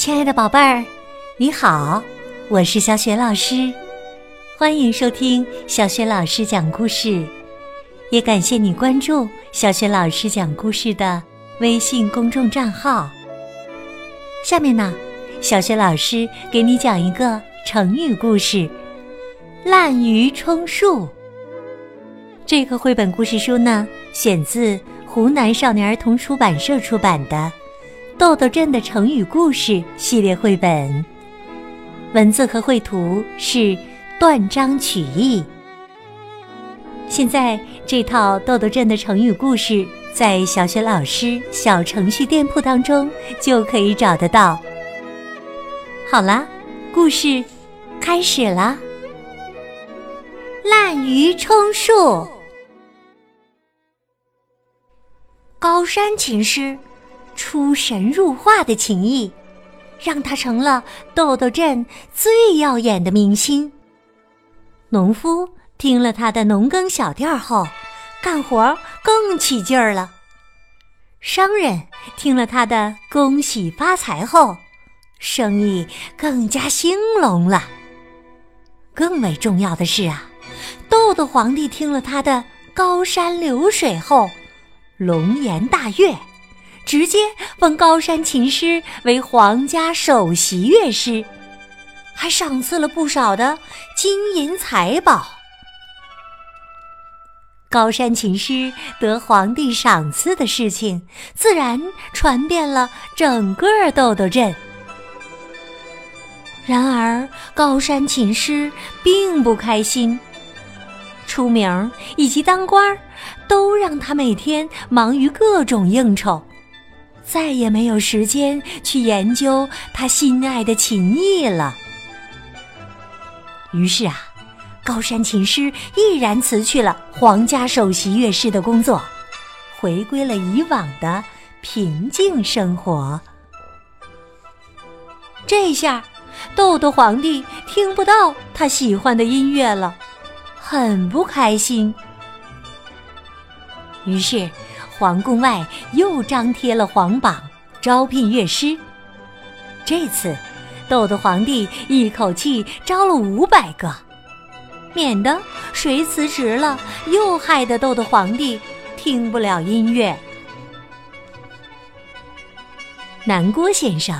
亲爱的宝贝儿，你好，我是小雪老师，欢迎收听小雪老师讲故事，也感谢你关注小雪老师讲故事的微信公众账号。下面呢，小雪老师给你讲一个成语故事——滥竽充数。这个绘本故事书呢，选自湖南少年儿童出版社出版的《豆豆镇的成语故事》系列绘本，文字和绘图是断章取义。现在这套豆豆镇的成语故事，在小学老师小程序店铺当中就可以找得到。好啦，故事开始啦！滥竽充数。高山琴师出神入化的琴艺，让他成了豆豆镇最耀眼的明星。农夫听了他的农耕小调后，干活更起劲儿了；商人听了他的恭喜发财后，生意更加兴隆了。更为重要的是啊，豆豆皇帝听了他的高山流水后。龙颜大悦，直接封高山琴师为皇家首席乐师，还赏赐了不少的金银财宝。高山琴师得皇帝赏赐的事情，自然传遍了整个豆豆镇。然而，高山琴师并不开心。出名以及当官，都让他每天忙于各种应酬，再也没有时间去研究他心爱的琴艺了。于是啊，高山琴师毅然辞去了皇家首席乐师的工作，回归了以往的平静生活。这下，豆豆皇帝听不到他喜欢的音乐了。很不开心，于是皇宫外又张贴了皇榜，招聘乐师。这次，豆豆皇帝一口气招了五百个，免得谁辞职了，又害得豆豆皇帝听不了音乐。南郭先生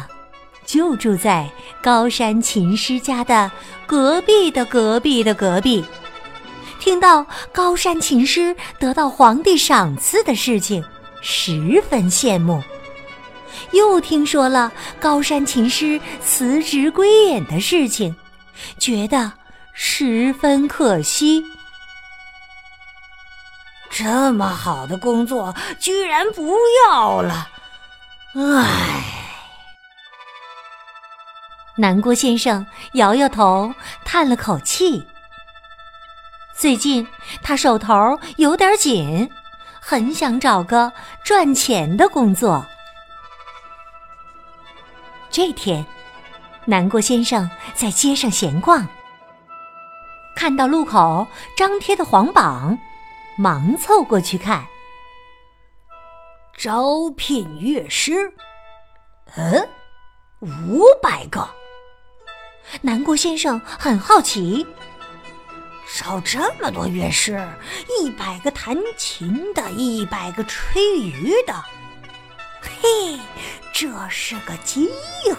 就住在高山琴师家的隔壁的隔壁的隔壁。听到高山琴师得到皇帝赏赐的事情，十分羡慕；又听说了高山琴师辞职归隐的事情，觉得十分可惜。这么好的工作居然不要了，唉！南郭先生摇摇头，叹了口气。最近他手头有点紧，很想找个赚钱的工作。这天，南郭先生在街上闲逛，看到路口张贴的黄榜，忙凑过去看。招聘乐师，嗯，五百个。南郭先生很好奇。招这么多乐师，一百个弹琴的，一百个吹竽的，嘿，这是个机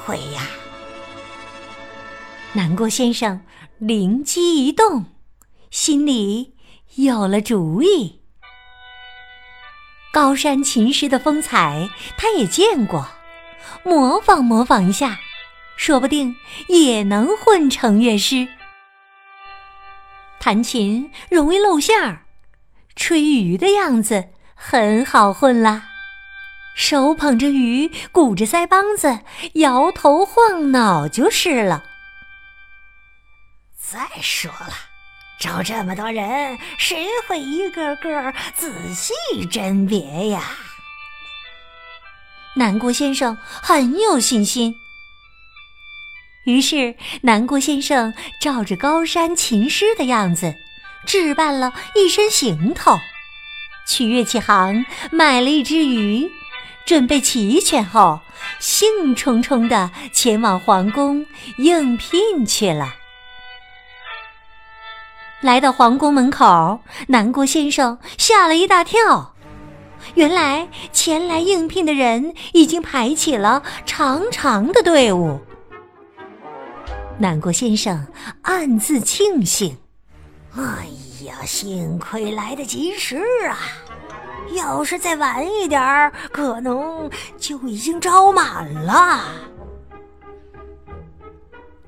会呀！南郭先生灵机一动，心里有了主意。高山琴师的风采他也见过，模仿模仿一下，说不定也能混成乐师。弹琴容易露馅儿，吹鱼的样子很好混啦。手捧着鱼，鼓着腮帮子，摇头晃脑就是了。再说了，招这么多人，谁会一个个仔细甄别呀？南郭先生很有信心。于是，南郭先生照着高山琴师的样子，置办了一身行头，去乐器行买了一只鱼，准备齐全后，兴冲冲地前往皇宫应聘去了。来到皇宫门口，南郭先生吓了一大跳。原来前来应聘的人已经排起了长长的队伍。南郭先生暗自庆幸：“哎呀，幸亏来得及时啊！要是再晚一点儿，可能就已经招满了。”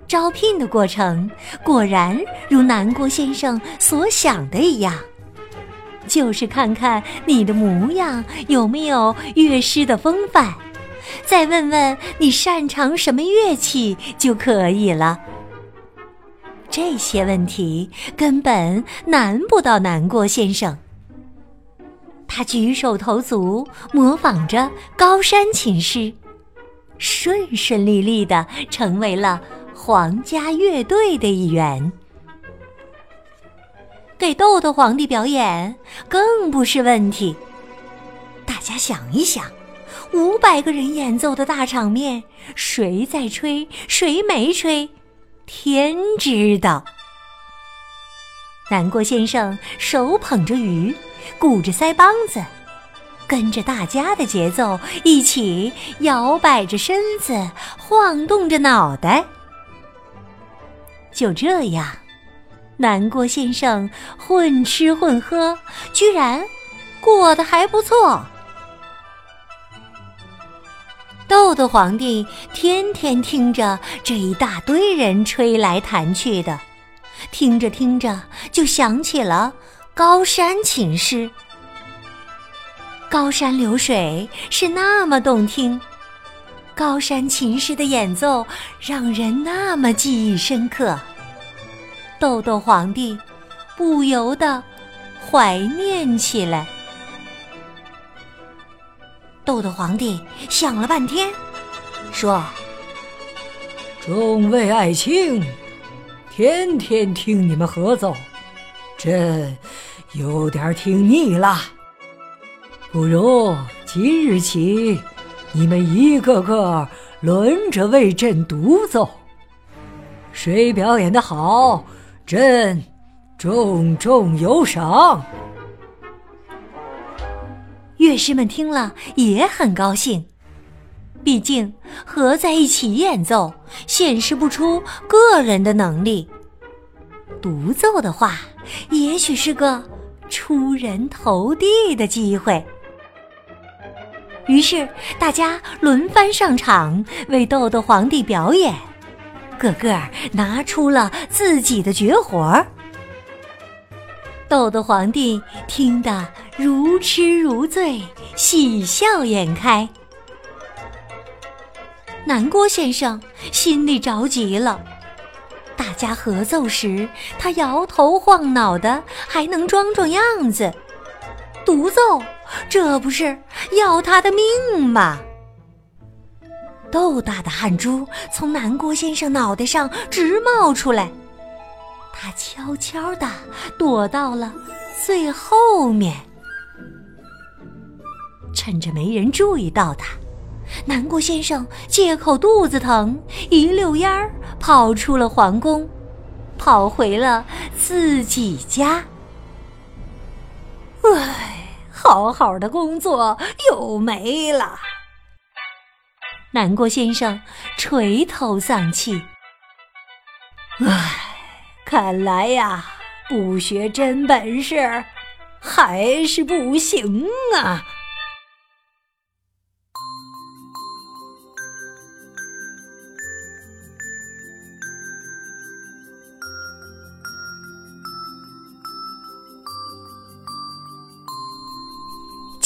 招聘的过程果然如南郭先生所想的一样，就是看看你的模样有没有乐师的风范，再问问你擅长什么乐器就可以了。这些问题根本难不倒南郭先生，他举手投足模仿着高山琴师，顺顺利利的成为了。皇家乐队的一员，给豆豆皇帝表演更不是问题。大家想一想，五百个人演奏的大场面，谁在吹，谁没吹，天知道。南郭先生手捧着鱼，鼓着腮帮子，跟着大家的节奏一起摇摆着身子，晃动着脑袋。就这样，南郭先生混吃混喝，居然过得还不错。豆豆皇帝天天听着这一大堆人吹来弹去的，听着听着就想起了高山琴师。高山流水是那么动听。高山琴师的演奏让人那么记忆深刻，豆豆皇帝不由得怀念起来。豆豆皇帝想了半天，说：“众位爱卿，天天听你们合奏，朕有点听腻了，不如今日起。”你们一个个轮着为朕独奏，谁表演的好，朕重重有赏。乐师们听了也很高兴，毕竟合在一起演奏，显示不出个人的能力；独奏的话，也许是个出人头地的机会。于是，大家轮番上场为豆豆皇帝表演，个个拿出了自己的绝活儿。豆豆皇帝听得如痴如醉，喜笑颜开。南郭先生心里着急了，大家合奏时，他摇头晃脑的，还能装装样子；独奏。这不是要他的命吗？豆大的汗珠从南郭先生脑袋上直冒出来，他悄悄地躲到了最后面。趁着没人注意到他，南郭先生借口肚子疼，一溜烟儿跑出了皇宫，跑回了自己家。唉。好好的工作又没了，南郭先生垂头丧气。唉，看来呀，不学真本事还是不行啊。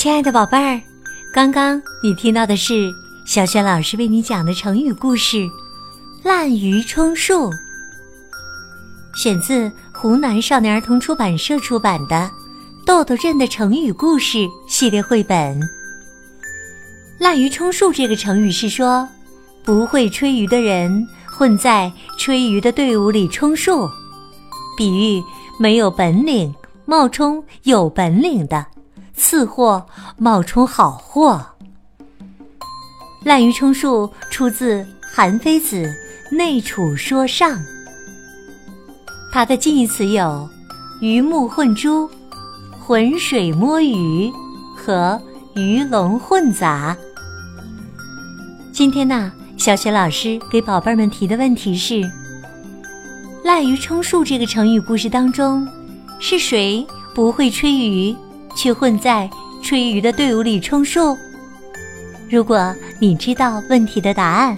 亲爱的宝贝儿，刚刚你听到的是小轩老师为你讲的成语故事《滥竽充数》，选自湖南少年儿童出版社出版的《豆豆镇的成语故事》系列绘本。滥竽充数这个成语是说，不会吹竽的人混在吹竽的队伍里充数，比喻没有本领冒充有本领的。次货冒充好货，滥竽充数出自《韩非子·内储说上》，它的近义词有“鱼目混珠”“浑水摸鱼”和“鱼龙混杂”。今天呢，小雪老师给宝贝们提的问题是：“滥竽充数”这个成语故事当中，是谁不会吹竽，却混在吹鱼的队伍里充数？如果你知道问题的答案，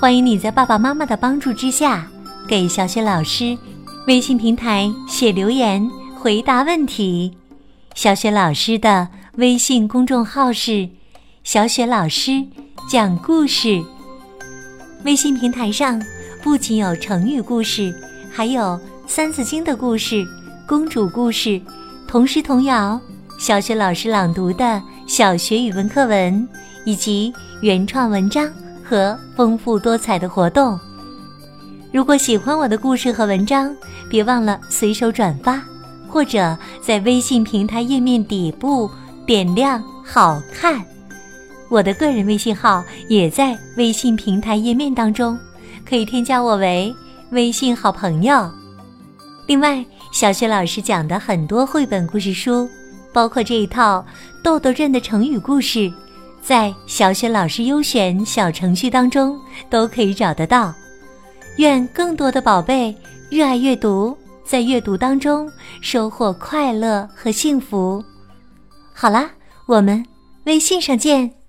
欢迎你在爸爸妈妈的帮助之下，给小雪老师微信平台写留言回答问题。小雪老师的微信公众号是“小雪老师”。讲故事，微信平台上不仅有成语故事，还有《三字经》的故事、公主故事、童诗童谣、小学老师朗读的小学语文课文，以及原创文章和丰富多彩的活动。如果喜欢我的故事和文章，别忘了随手转发，或者在微信平台页面底部点亮“好看”。我的个人微信号也在微信平台页面当中，可以添加我为微信好朋友。另外，小雪老师讲的很多绘本故事书，包括这一套《豆豆认的成语故事》，在小雪老师优选小程序当中都可以找得到。愿更多的宝贝热爱阅读，在阅读当中收获快乐和幸福。好啦，我们微信上见。